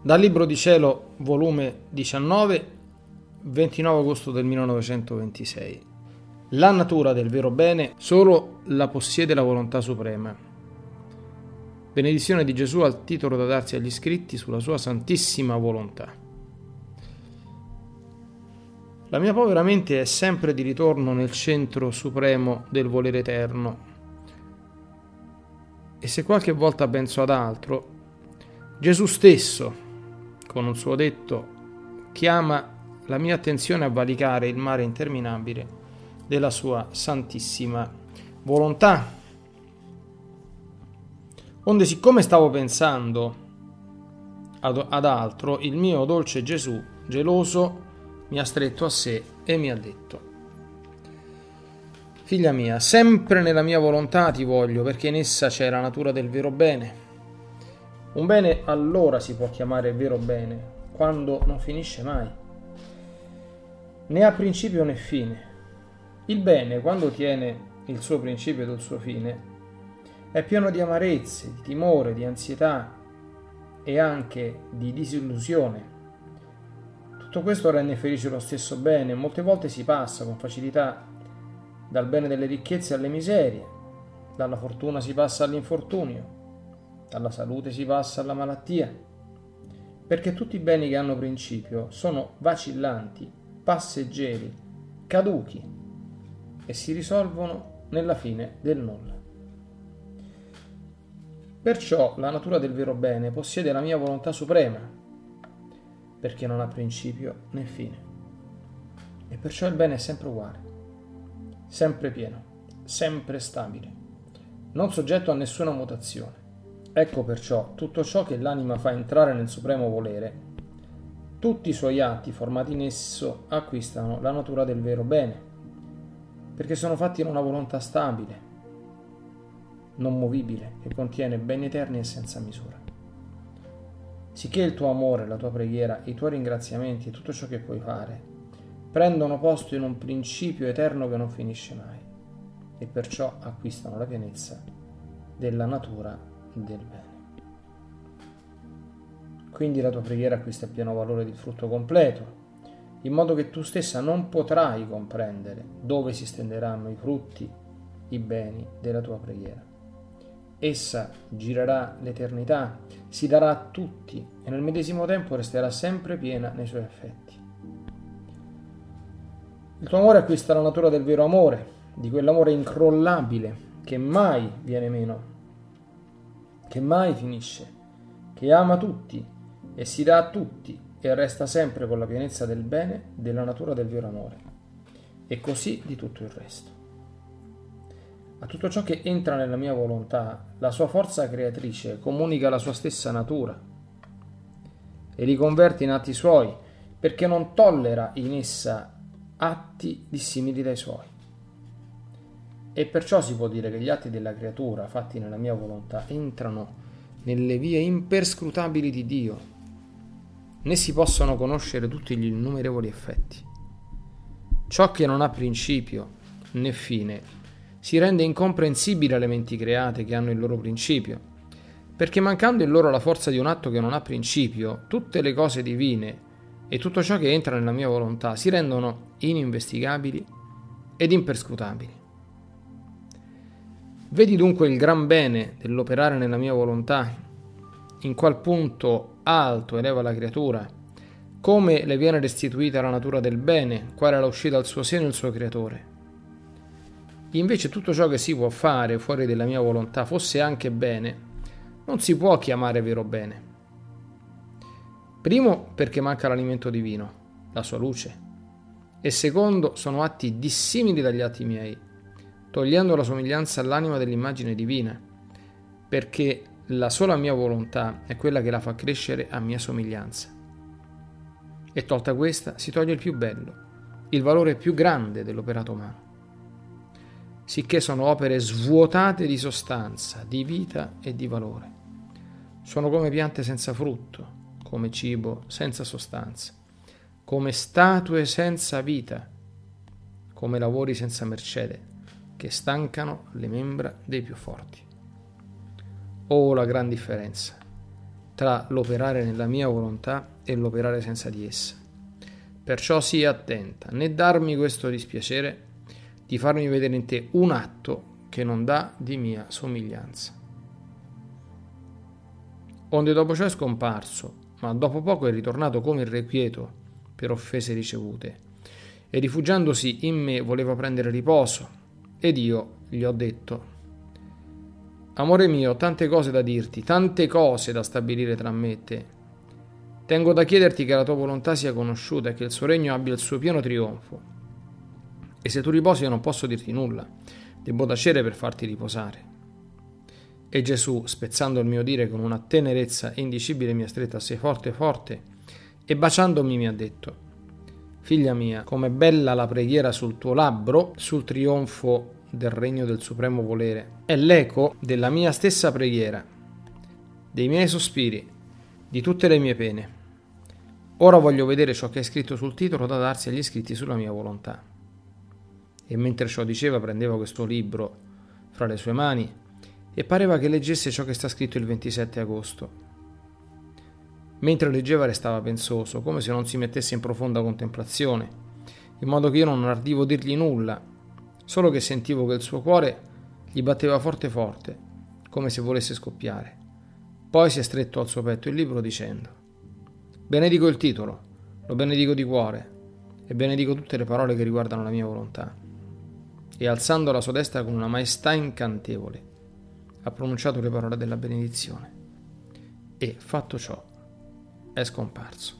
Dal Libro di Cielo, volume 19, 29 agosto del 1926. La natura del vero bene solo la possiede la volontà suprema. Benedizione di Gesù al titolo da darsi agli scritti sulla sua santissima volontà. La mia povera mente è sempre di ritorno nel centro supremo del volere eterno. E se qualche volta penso ad altro, Gesù stesso, con un suo detto, chiama la mia attenzione a valicare il mare interminabile della sua santissima volontà. Onde siccome stavo pensando ad, ad altro, il mio dolce Gesù, geloso, mi ha stretto a sé e mi ha detto, Figlia mia, sempre nella mia volontà ti voglio, perché in essa c'è la natura del vero bene un bene allora si può chiamare vero bene, quando non finisce mai. Né ha principio né fine. Il bene, quando tiene il suo principio ed il suo fine, è pieno di amarezze, di timore, di ansietà e anche di disillusione. Tutto questo rende felice lo stesso bene, molte volte si passa con facilità dal bene delle ricchezze alle miserie, dalla fortuna si passa all'infortunio, dalla salute si passa alla malattia, perché tutti i beni che hanno principio sono vacillanti, passeggeri, caduchi e si risolvono nella fine del nulla. Perciò la natura del vero bene possiede la mia volontà suprema, perché non ha principio né fine. E perciò il bene è sempre uguale, sempre pieno, sempre stabile, non soggetto a nessuna mutazione Ecco perciò tutto ciò che l'anima fa entrare nel supremo volere, tutti i suoi atti formati in esso acquistano la natura del vero bene, perché sono fatti in una volontà stabile, non movibile, che contiene beni eterni e senza misura. Sicché il tuo amore, la tua preghiera, i tuoi ringraziamenti e tutto ciò che puoi fare prendono posto in un principio eterno che non finisce mai e perciò acquistano la pienezza della natura del bene. Quindi la tua preghiera acquista il pieno valore del frutto completo, in modo che tu stessa non potrai comprendere dove si stenderanno i frutti, i beni della tua preghiera. Essa girerà l'eternità, si darà a tutti e nel medesimo tempo resterà sempre piena nei suoi effetti. Il tuo amore acquista la natura del vero amore, di quell'amore incrollabile che mai viene meno che mai finisce, che ama tutti e si dà a tutti e resta sempre con la pienezza del bene della natura del vero amore, e così di tutto il resto. A tutto ciò che entra nella mia volontà, la sua forza creatrice comunica la sua stessa natura e li converte in atti suoi, perché non tollera in essa atti dissimili dai suoi. E perciò si può dire che gli atti della creatura, fatti nella mia volontà, entrano nelle vie imperscrutabili di Dio, né si possono conoscere tutti gli innumerevoli effetti. Ciò che non ha principio né fine si rende incomprensibile alle menti create che hanno il loro principio, perché mancando in loro la forza di un atto che non ha principio, tutte le cose divine e tutto ciò che entra nella mia volontà si rendono ininvestigabili ed imperscrutabili. Vedi dunque il gran bene dell'operare nella mia volontà, in qual punto alto eleva la creatura, come le viene restituita la natura del bene, quale era uscita dal suo seno il suo creatore. Invece tutto ciò che si può fare fuori della mia volontà, fosse anche bene, non si può chiamare vero bene. Primo perché manca l'alimento divino, la sua luce, e secondo sono atti dissimili dagli atti miei togliendo la somiglianza all'anima dell'immagine divina, perché la sola mia volontà è quella che la fa crescere a mia somiglianza. E tolta questa si toglie il più bello, il valore più grande dell'operato umano. Sicché sono opere svuotate di sostanza, di vita e di valore. Sono come piante senza frutto, come cibo senza sostanza, come statue senza vita, come lavori senza mercede che stancano le membra dei più forti. Oh, la gran differenza! tra l'operare nella mia volontà e l'operare senza di essa. Perciò sii attenta, né darmi questo dispiacere di farmi vedere in te un atto che non dà di mia somiglianza. Onde dopo ciò è scomparso, ma dopo poco è ritornato come irrequieto per offese ricevute, e rifugiandosi in me voleva prendere riposo, ed io gli ho detto, Amore mio, tante cose da dirti, tante cose da stabilire tra me e te. Tengo da chiederti che la tua volontà sia conosciuta e che il suo regno abbia il suo pieno trionfo. E se tu riposi io non posso dirti nulla, debbo tacere per farti riposare. E Gesù, spezzando il mio dire con una tenerezza indicibile, mi ha stretta a sé forte forte e baciandomi mi ha detto, Figlia mia, com'è bella la preghiera sul tuo labbro, sul trionfo del regno del supremo volere. È l'eco della mia stessa preghiera, dei miei sospiri, di tutte le mie pene. Ora voglio vedere ciò che è scritto sul titolo da darsi agli iscritti sulla mia volontà. E mentre ciò diceva prendeva questo libro fra le sue mani e pareva che leggesse ciò che sta scritto il 27 agosto. Mentre leggeva restava pensoso, come se non si mettesse in profonda contemplazione, in modo che io non ardivo dirgli nulla, solo che sentivo che il suo cuore gli batteva forte forte, come se volesse scoppiare. Poi si è stretto al suo petto il libro dicendo, Benedico il titolo, lo benedico di cuore, e benedico tutte le parole che riguardano la mia volontà. E alzando la sua destra con una maestà incantevole, ha pronunciato le parole della benedizione. E, fatto ciò, è scomparso.